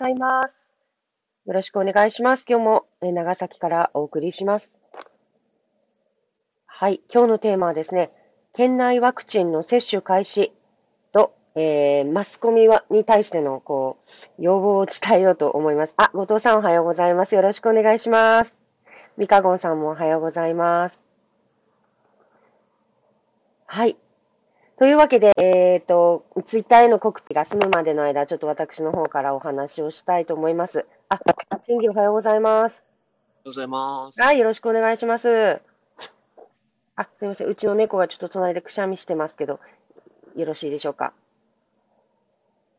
ざいます。よろしくお願いします。今日も長崎からお送りします。はい、今日のテーマはですね、県内ワクチンの接種開始と、えー、マスコミはに対してのこう要望を伝えようと思います。あ、後藤さんおはようございます。よろしくお願いします。ミカゴンさんもおはようございます。はい。というわけで、えっ、ー、と、ツイッターへの告知が済むまでの間、ちょっと私の方からお話をしたいと思います。あ、天気おはようございます。おはようございます。はい、よろしくお願いします。あ、すみません。うちの猫がちょっと隣でくしゃみしてますけど、よろしいでしょうか。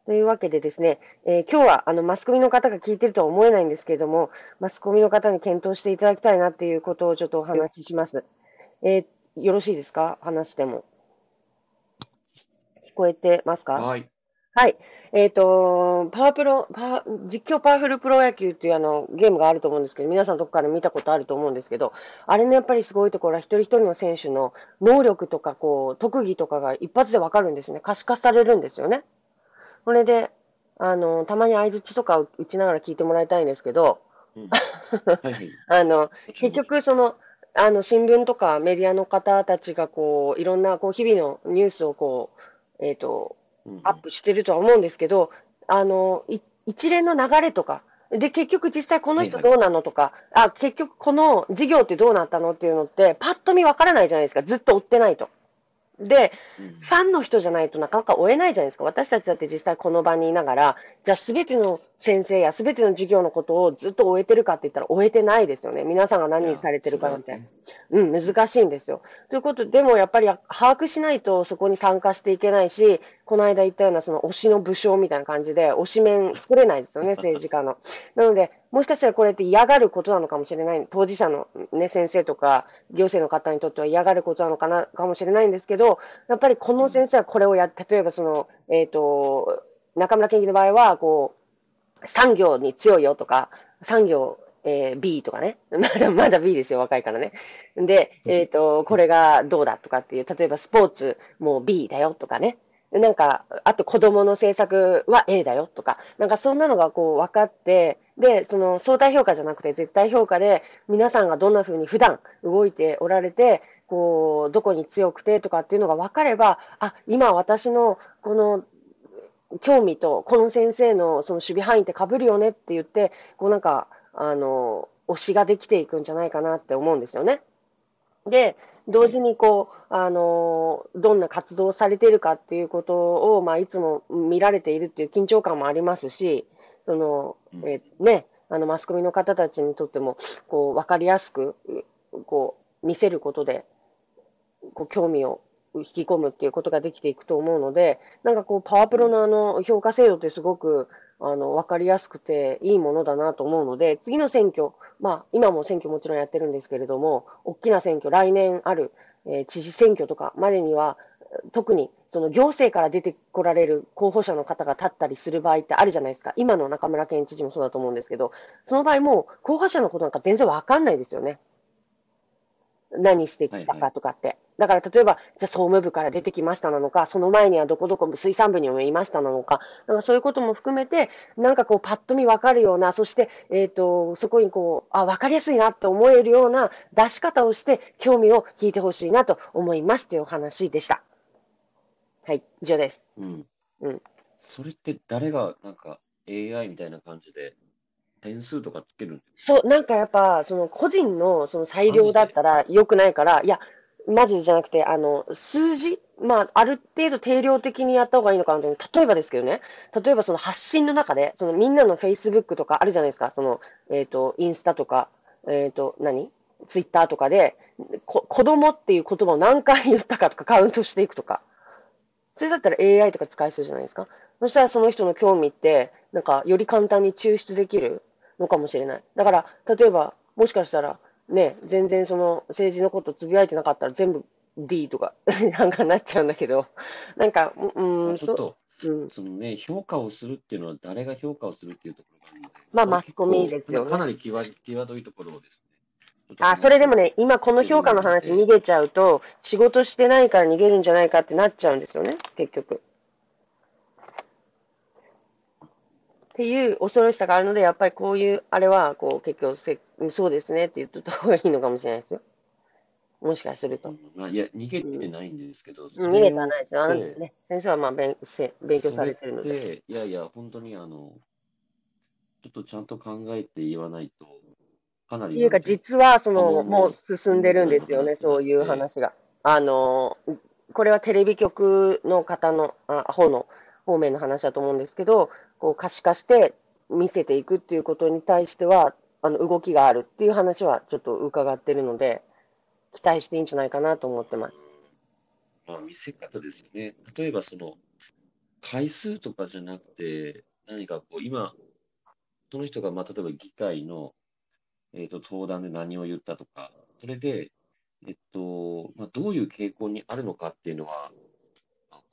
というわけでですね、えー、今日はあのマスコミの方が聞いてるとは思えないんですけれども、マスコミの方に検討していただきたいなっていうことをちょっとお話しします。えー、よろしいですか？話しても。聞こえてますか？はい。はい。えっ、ー、と、パワープロ、パ実況パワフルプロ野球っていうあのゲームがあると思うんですけど、皆さんどこかで見たことあると思うんですけど、あれのやっぱりすごいところは一人一人の選手の能力とか、こう、特技とかが一発でわかるんですね。可視化されるんですよね。これで、あの、たまに相づちとか打ちながら聞いてもらいたいんですけど、うん はいはい、あの、結局その、あの、新聞とかメディアの方たちがこう、いろんなこう、日々のニュースをこう、えっ、ー、と、アップしてるとは思うんですけど、あの、一連の流れとか、で、結局実際この人どうなのとか、はいはい、あ、結局この事業ってどうなったのっていうのって、パッと見わからないじゃないですか。ずっと追ってないと。で、ファンの人じゃないとなかなか追えないじゃないですか。私たちだって実際この場にいながら、じゃあ全ての先生や全ての授業のことをずっと終えてるかって言ったら終えてないですよね。皆さんが何されてるかなんて。うん、難しいんですよ。ということで、でもやっぱり把握しないとそこに参加していけないし、この間言ったようなその推しの武将みたいな感じで推し面作れないですよね、政治家の。なので、もしかしたらこれって嫌がることなのかもしれない。当事者のね、先生とか行政の方にとっては嫌がることなのかな、かもしれないんですけど、やっぱりこの先生はこれをや、例えばその、えっ、ー、と、中村研究の場合は、こう、産業に強いよとか、産業、えー、B とかね。まだ、まだ B ですよ、若いからね。で、えっ、ー、と、これがどうだとかっていう、例えばスポーツも B だよとかね。なんか、あと子供の政策は A だよとか、なんかそんなのがこう分かって、で、その相対評価じゃなくて絶対評価で、皆さんがどんな風に普段動いておられて、こう、どこに強くてとかっていうのが分かれば、あ、今私のこの興味と、この先生のその守備範囲って被るよねって言って、こうなんか、あの、推しができていくんじゃないかなって思うんですよね。で、同時にこう、あの、どんな活動をされているかっていうことを、まあ、いつも見られているっていう緊張感もありますし、その、えね、あの、マスコミの方たちにとっても、こう、わかりやすく、こう、見せることで、こう、興味を引き込むっていうことができていくと思うので、なんかこう、パワプロのあの、評価制度ってすごく、あの、わかりやすくていいものだなと思うので、次の選挙、まあ、今も選挙もちろんやってるんですけれども、大きな選挙、来年ある、えー、知事選挙とかまでには、特にその行政から出てこられる候補者の方が立ったりする場合ってあるじゃないですか。今の中村県知事もそうだと思うんですけど、その場合も候補者のことなんか全然わかんないですよね。何してきたかとかって。はいはいだから例えば、じゃあ総務部から出てきましたなのか、その前にはどこどこ水産部にもいましたなのか、なんかそういうことも含めて、なんかこうパッと見わかるような、そして、えっ、ー、と、そこにこう、あ、わかりやすいなって思えるような出し方をして、興味を引いてほしいなと思いますというお話でした。はい、以上です。うん。うん。それって誰がなんか AI みたいな感じで点数とかつけるそう、なんかやっぱ、その個人のその裁量だったら良くないから、いや、マジじゃなくて、あの、数字、まあ、ある程度定量的にやった方がいいのかなと例えばですけどね、例えばその発信の中で、そのみんなの Facebook とかあるじゃないですか、その、えっ、ー、と、インスタとか、えっ、ー、と、何？ツイッターとかで、こ、子供っていう言葉を何回言ったかとかカウントしていくとか。それだったら AI とか使えそうじゃないですか。そしたらその人の興味って、なんか、より簡単に抽出できるのかもしれない。だから、例えば、もしかしたら、ね、全然その政治のことつぶやいてなかったら全部 D とか なんかなっちゃうんだけど、なんか、うん、ちょっと、うん、そのね、評価をするっていうのは誰が評価をするっていうところがあるので、まあマスコミですよね。かなり際際どいところですね。あ、それでもね、今この評価の話逃げちゃうと、仕事してないから逃げるんじゃないかってなっちゃうんですよね、結局。っていう恐ろしさがあるので、やっぱりこういう、あれは、こう、結局せ、そうですねって言っとった方がいいのかもしれないですよ。もしかすると。まあ、いや、逃げてないんですけど、うん逃げてはないですよ。あのね、先生はまあ勉せ勉強されてるので。いやいや、本当にあの、ちょっとちゃんと考えて言わないと、かなり。いうか、実は、そのもう進んでるんですよね、そういう話が。あの、これはテレビ局の方の、あ方の方面の話だと思うんですけど、こう可視化して見せていくっていうことに対しては、あの、動きがあるっていう話はちょっと伺ってるので、期待していいんじゃないかなと思ってます。まあ、見せ方ですよね。例えば、その、回数とかじゃなくて、何かこう、今、その人が、まあ、例えば議会の、えっと、登壇で何を言ったとか、それで、えっと、まあ、どういう傾向にあるのかっていうのは、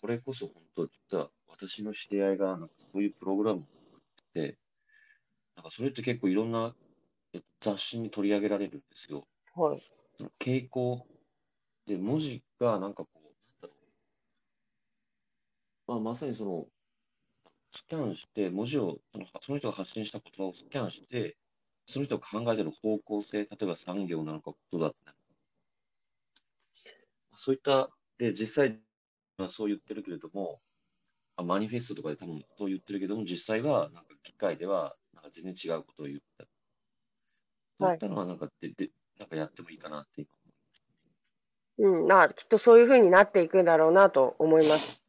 これこそ本当、実は私の知り合いが、なんかそういうプログラムを作ってて、なんかそれって結構いろんなえっと雑誌に取り上げられるんですよ。はい。その傾向で、文字がなんかこう、なんだろう。まあ、まさにその、スキャンして、文字を、そのその人が発信した言葉をスキャンして、その人が考えてる方向性、例えば産業なのか、ことだってなのか。そういった、で、実際、まあ、そう言ってるけれども、あマニフェストとかで多分そう言ってるけども、実際は、なんか議会では、なんか全然違うことを言った。そういったのは、なんかで、で、なんかやってもいいかなって今うん、まあ、きっとそういうふうになっていくんだろうなと思います。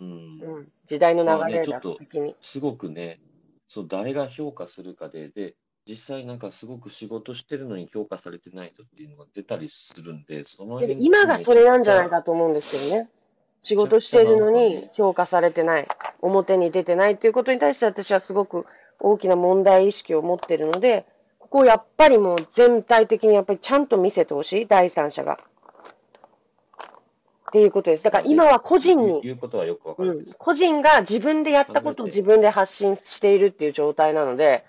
うんうん。時代のまあ流れだねちょっと。すごくね、そう、誰が評価するかで、で、実際なんかすごく仕事してるのに評価されてない人っていうのが出たりするんで、その今がそれなんじゃないかと思うんですけどね。仕事してるのに評価されてない、表に出てないということに対して私はすごく大きな問題意識を持ってるので、ここをやっぱりもう全体的にやっぱりちゃんと見せてほしい、第三者が。っていうことです。だから今は個人に、言うことはよくわかるんです。、うん個人が自分でやったことを自分で発信しているっていう状態なので、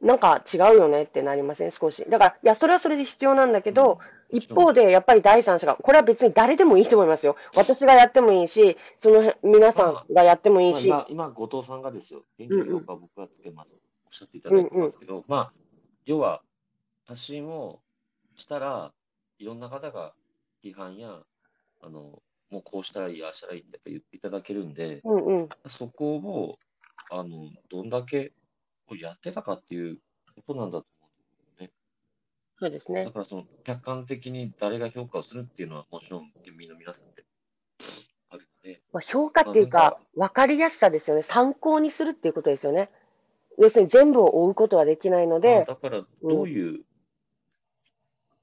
なんか違うよねってなりません、少し。だから、いや、それはそれで必要なんだけど、一方で、やっぱり第三者が、これは別に誰でもいいと思いますよ。私がやってもいいし、その皆さんがやってもいいし、まあ、今、今、後藤さんがですよ、元気評価僕がつけます、おっしゃっていただいてますけど、まあ、要は、発信をしたら、いろんな方が批判や、あの、もうこうしたらいい、ああしたらいいって言っていただけるんで、うんうん。そこを、あの、どんだけこうやってたかっていうことなんだと思うんですよね。そうですねだ。からその客観的に誰が評価をするっていうのはもちろん県民の皆さんであるので、まあ、評価っていうか分かりやすさですよね。参考にするっていうことですよね。要するに全部を追うことはできないのまあで、だからどういう、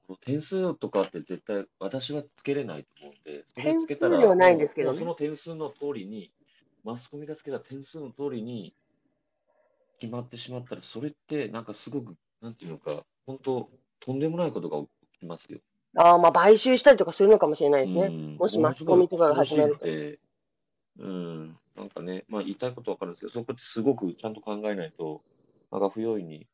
この点数とかって絶対私はつけれないと思うんで、それつけたら点数ではないんですけどねもうもうその点数の通りに、マスコミがつけた点数の通りに決まってしまったら、それってなんかすごく、なんていうのか、本当、とんでもないことが起きますよ。ああ、まあ、買収したりとかするのかもしれないですね。うんもしマスコミとかが始めると。うん、なんかね、まあ言いたいことはわかるんですけど、そこってすごくちゃんと考えないと、なんか不用意に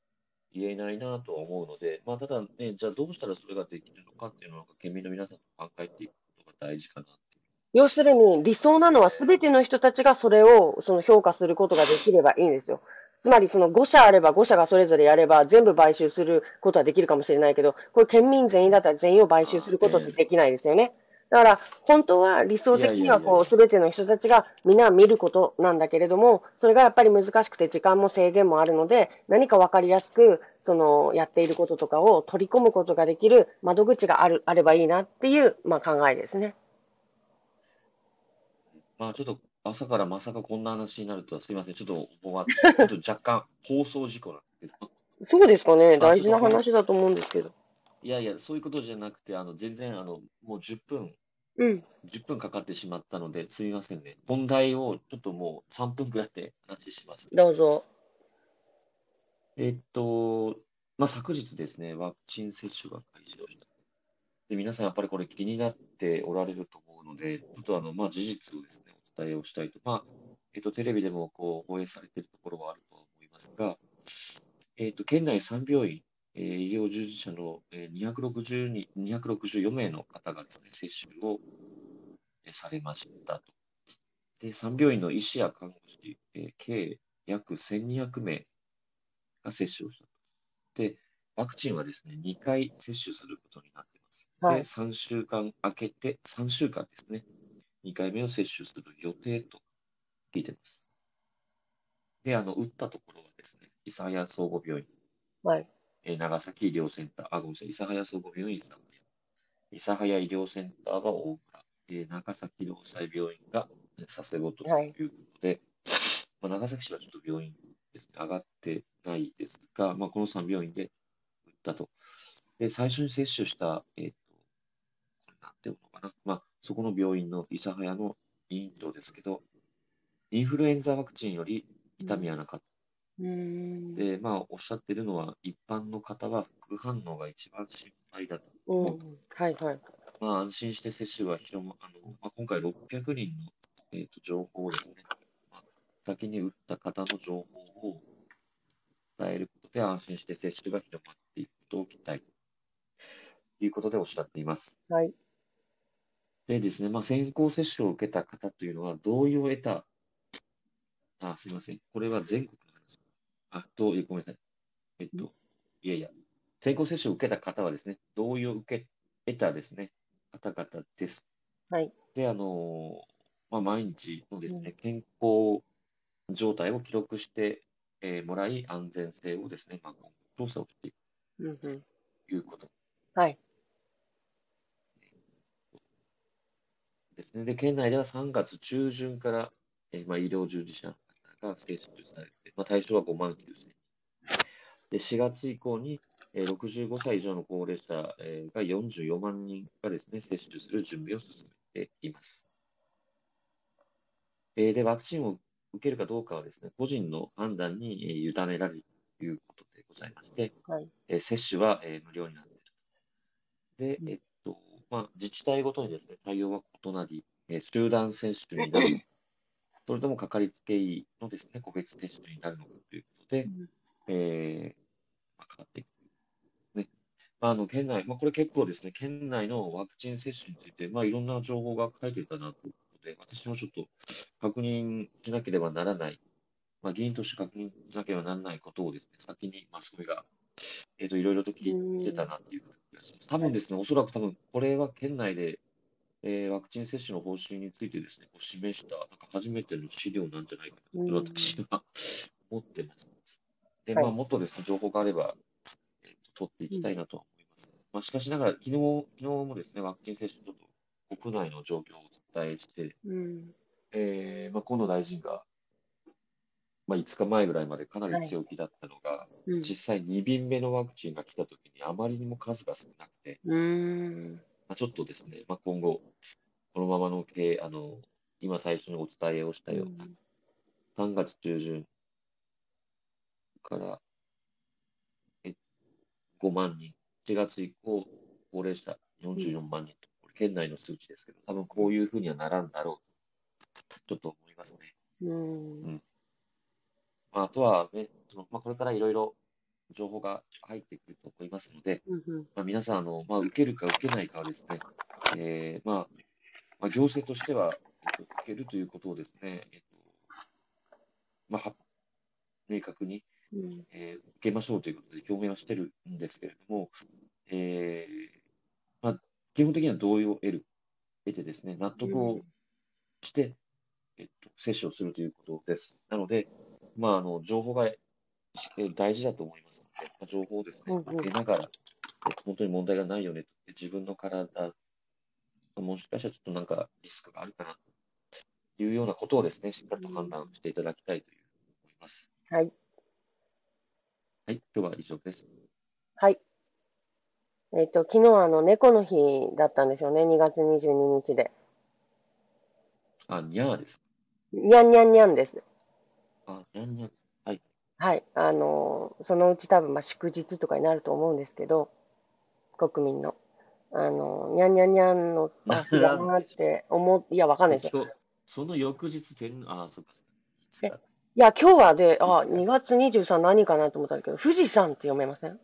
言えないなとは思うので、まあただね、じゃあどうしたらそれができるのかっていうのは、県民の皆さんと考えていくことが大事かな。要するに、理想なのは全ての人たちがそれをその評価することができればいいんですよ。つまり、その5社あれば5社がそれぞれやれば全部買収することはできるかもしれないけど、これ県民全員だったら全員を買収することってできないですよね。だから、本当は理想的にはこう、全ての人たちがみんな見ることなんだけれども、それがやっぱり難しくて時間も制限もあるので、何かわかりやすく、その、やっていることとかを取り込むことができる窓口がある、あればいいなっていう、まあ考えですね。まあちょっと朝からまさかこんな話になるとはすいません、ちょっと思わちょっと若干放送事故なんですけど。そうですかね。あ大事な話だと思うんですけど。いやいや、そういうことじゃなくて、あの、全然、あの、もう10分、うん。10分かかってしまったので、すみませんね。本題をちょっともう3分くらいで話します。どうぞ。えっと、まあ、昨日ですね、ワクチン接種が開始をした。で、皆さんやっぱりこれ気になっておられると思うので、ちょっとあの、まあ、事実をですね、お伝えをしたいと。まあ、えっと、テレビでもこう、放映されているところはあると思いますが、えっと、県内3病院、えー医療従事者のえー260に264名の方がですね、接種をえーされましたと。で、3病院の医師や看護師、えー計約1200名が接種をした。で、ワクチンはですね、2回接種することになっています。はいで、3週間空けて、3週間ですね、2回目を接種する予定と聞いてます。で、あの、打ったところはですね、諫早総合病院、はい。えー長崎医療センター、あ、ごめんなさい、諫早総合病院、諫早。諫早医療センターが大村、えー長崎労災病院がえー佐世保とはいいうことで、まあ、長崎市はちょっと病院ですね、上がってないですが、まあ、この3病院で打ったと。で、最初に接種した、えっ、と、これなんていうのかな、まあ、そこの病院の諫早の委員長ですけど、インフルエンザワクチンより痛みはなかった。うーん。で、まあ、おっしゃってるのは、一般の方は副反応が一番心配だと。うん。はいはい。まあ、安心して接種は広ま、あの、まあ、今回600人の、えーと情報をですね、まあ、先に打った方の情報を伝えることで安心して接種が広まっていくことを期待ということでおっしゃっています。はい。でですね、まあ、先行接種を受けた方というのは、同意を得た、あ、すみません。これは全国の話。あ、同意、ごめんなさい。えっと、いやいや、先行接種を受けた方はですね、同意を受け得たですね、方々です。はい。で、あのまあ、毎日のですね、健康状態を記録して、えーもらい、安全性をですね、まあ、調査をしていくうんうん。ということはい。ですね。で、県内では3月中旬から、えーまあ、医療従事者の方が接種されて、まあ、対象は5万9000人。で、4月以降に、えー65歳以上の高齢者、えーが44万人がですね、接種する準備を進めています。えーで、ワクチンを受けるかどうかはですね、個人の判断に、えー委ねられるということでございまして、はい。えー接種は、えー無料になっている。でう、んえまあ、自治体ごとにですね、対応は異なり、えー集団接種になる、それともかかりつけ医のですね、個別接種になるのかということで、うんえーまあ、変わっていく。ね。まあ、あの、県内、まあ、これ結構ですね、県内のワクチン接種について、まあ、いろんな情報が書いてたなということで、私もちょっと確認しなければならない、まあ、議員として確認しなければならないことをですね、先にマスコミが、えっ、と、いろいろと聞いてたなっていう感じがします。多分ですね、おそらく多分、これは県内で、えーワクチン接種の方針についてですね、こう示した、なんか初めての資料なんじゃないかなと、うん私は思ってます。で、はいまあ、もっとですね、情報があれば、えーと取っていきたいなとは思います。まあ、しかしながら、昨日、昨日もですね、ワクチン接種、ちょっと国内の状況をお伝えして、うん。えーまあ、河野大臣が、まあ、5日前ぐらいまでかなり強気だったのが、うん。実際2便目のワクチンが来たときにあまりにも数が少なくて、うーん。まあ、ちょっとですね、まあ、今後、このままの経あの、今最初にお伝えをしたような、3月中旬からえ5万人、4月以降、高齢者44万人と、これ県内の数値ですけど、多分こういうふうにはならんだろうと、ちょっと思いますね。うん。まあ、あとはね、そのまあ、これからいろいろ情報が入ってくると思いますので、うん。まあ、皆さん、あの、まあ、受けるか受けないかはですね、えーまあ、まあ、行政としては、えっと、受けるということをですね、えっと、まあ、は明確に、うん。えー受けましょうということで表明はしてるんですけれども、えーまあ、基本的には同意を得る、得てですね、納得をして、えっと、接種をするということです。なので、まあ、あの、情報がえー大事だと思いますので、まあ、情報をですね、受けながら、え本当に問題がないよねと、自分の体、もしかしたらちょっとなんかリスクがあるかなというようなことをですね、しっかりと判断していただきたいという思います。はい。はい、今日は以上です。はい。えっ、と、昨日はあの、猫の日だったんですよね。2月22日で。あ、にゃーです。にゃんにゃんにゃんです。あ。はい。はい。あの、そのうち多分、まあ、祝日とかになると思うんですけど、国民の。あの、にゃんにゃんにゃんのあ日だなって思っ、いや、わかんないですよ。その翌日天、あ、そっか。いや、今日はで、あ、2月23何かなと思ったんだけど、富士山って読めません？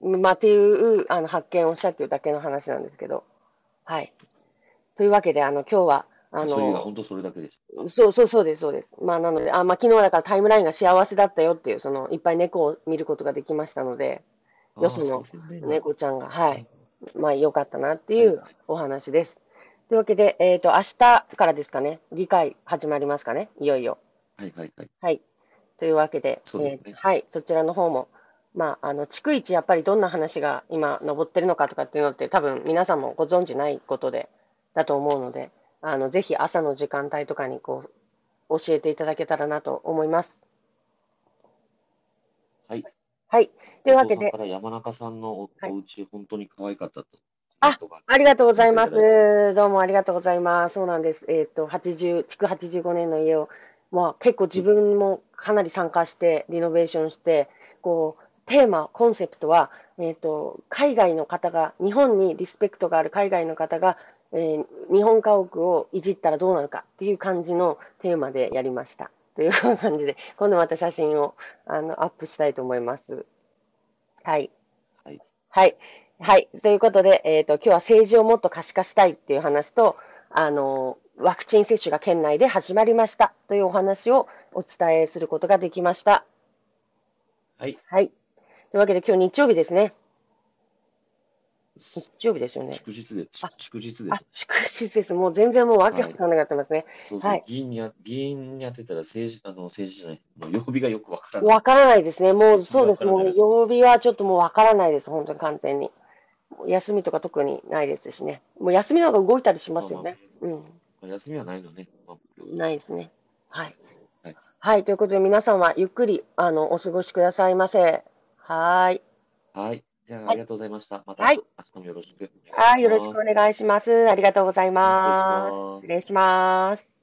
うん。まあ、っていう、あの、発見をしたっていうだけの話なんですけど。はい。というわけで、あの、今日は、あの、本当それだけでしょ。そうそうそうです、そうです。まあ、なので、あ、まあ、昨日だからタイムラインが幸せだったよっていう、その、いっぱい猫を見ることができましたので、よその猫ちゃんが、はい。まあ、良かったなっていうお話です。というわけで、えっと、明日からですかね、議会始まりますかね、いよいよ。はいはいはい。はい。というわけで、そうですねえーはい、そちらの方も、まあ、あの、逐一やっぱりどんな話が今上ってるのかとかっていうのって多分皆さんもご存知ないことで、だと思うので、あの、ぜひ朝の時間帯とかにこう、教えていただけたらなと思います。はい。はい。というわけで山中さんのおはいお家、本当に可愛かったと。あありがとうございます。どうもありがとうございます。そうなんです。えっと、80、築85年の家を、まあ、結構自分もかなり参加して、リノベーションして、こう、テーマ、コンセプトは、えっと、海外の方が、日本にリスペクトがある海外の方が、えー日本家屋をいじったらどうなるかっていう感じのテーマでやりました。という感じで、今度また写真をあのアップしたいと思います。はい。はい。はい。はい。ということで、えっ、と、今日は政治をもっと可視化したいっていう話と、あの、ワクチン接種が県内で始まりましたというお話をお伝えすることができました。はい。はい。というわけで今日日曜日ですね。日曜日ですよね。祝日で、あ祝日であ、祝日です。もう全然もうわけわかんなくなってますね。そうそう、はい議員にや、議員にやってたら政治、あの、政治じゃない、もう曜日がよくわからない。わからないですね。もうそうです。もう曜日はちょっともうわからないです。本当に完全に。休みとか特にないですしね。もう休みの方が動いたりしますよね。うん。まあ休みはないのね。まあないですね。はい。はい。はい。ということで、皆さんはゆっくり、あの、お過ごしくださいませ。はーい。はい。じゃあ、はいありがとうございました。また、はい明日もよろしく。はい。よろしくお願いします。ありがとうござい。ます失礼します。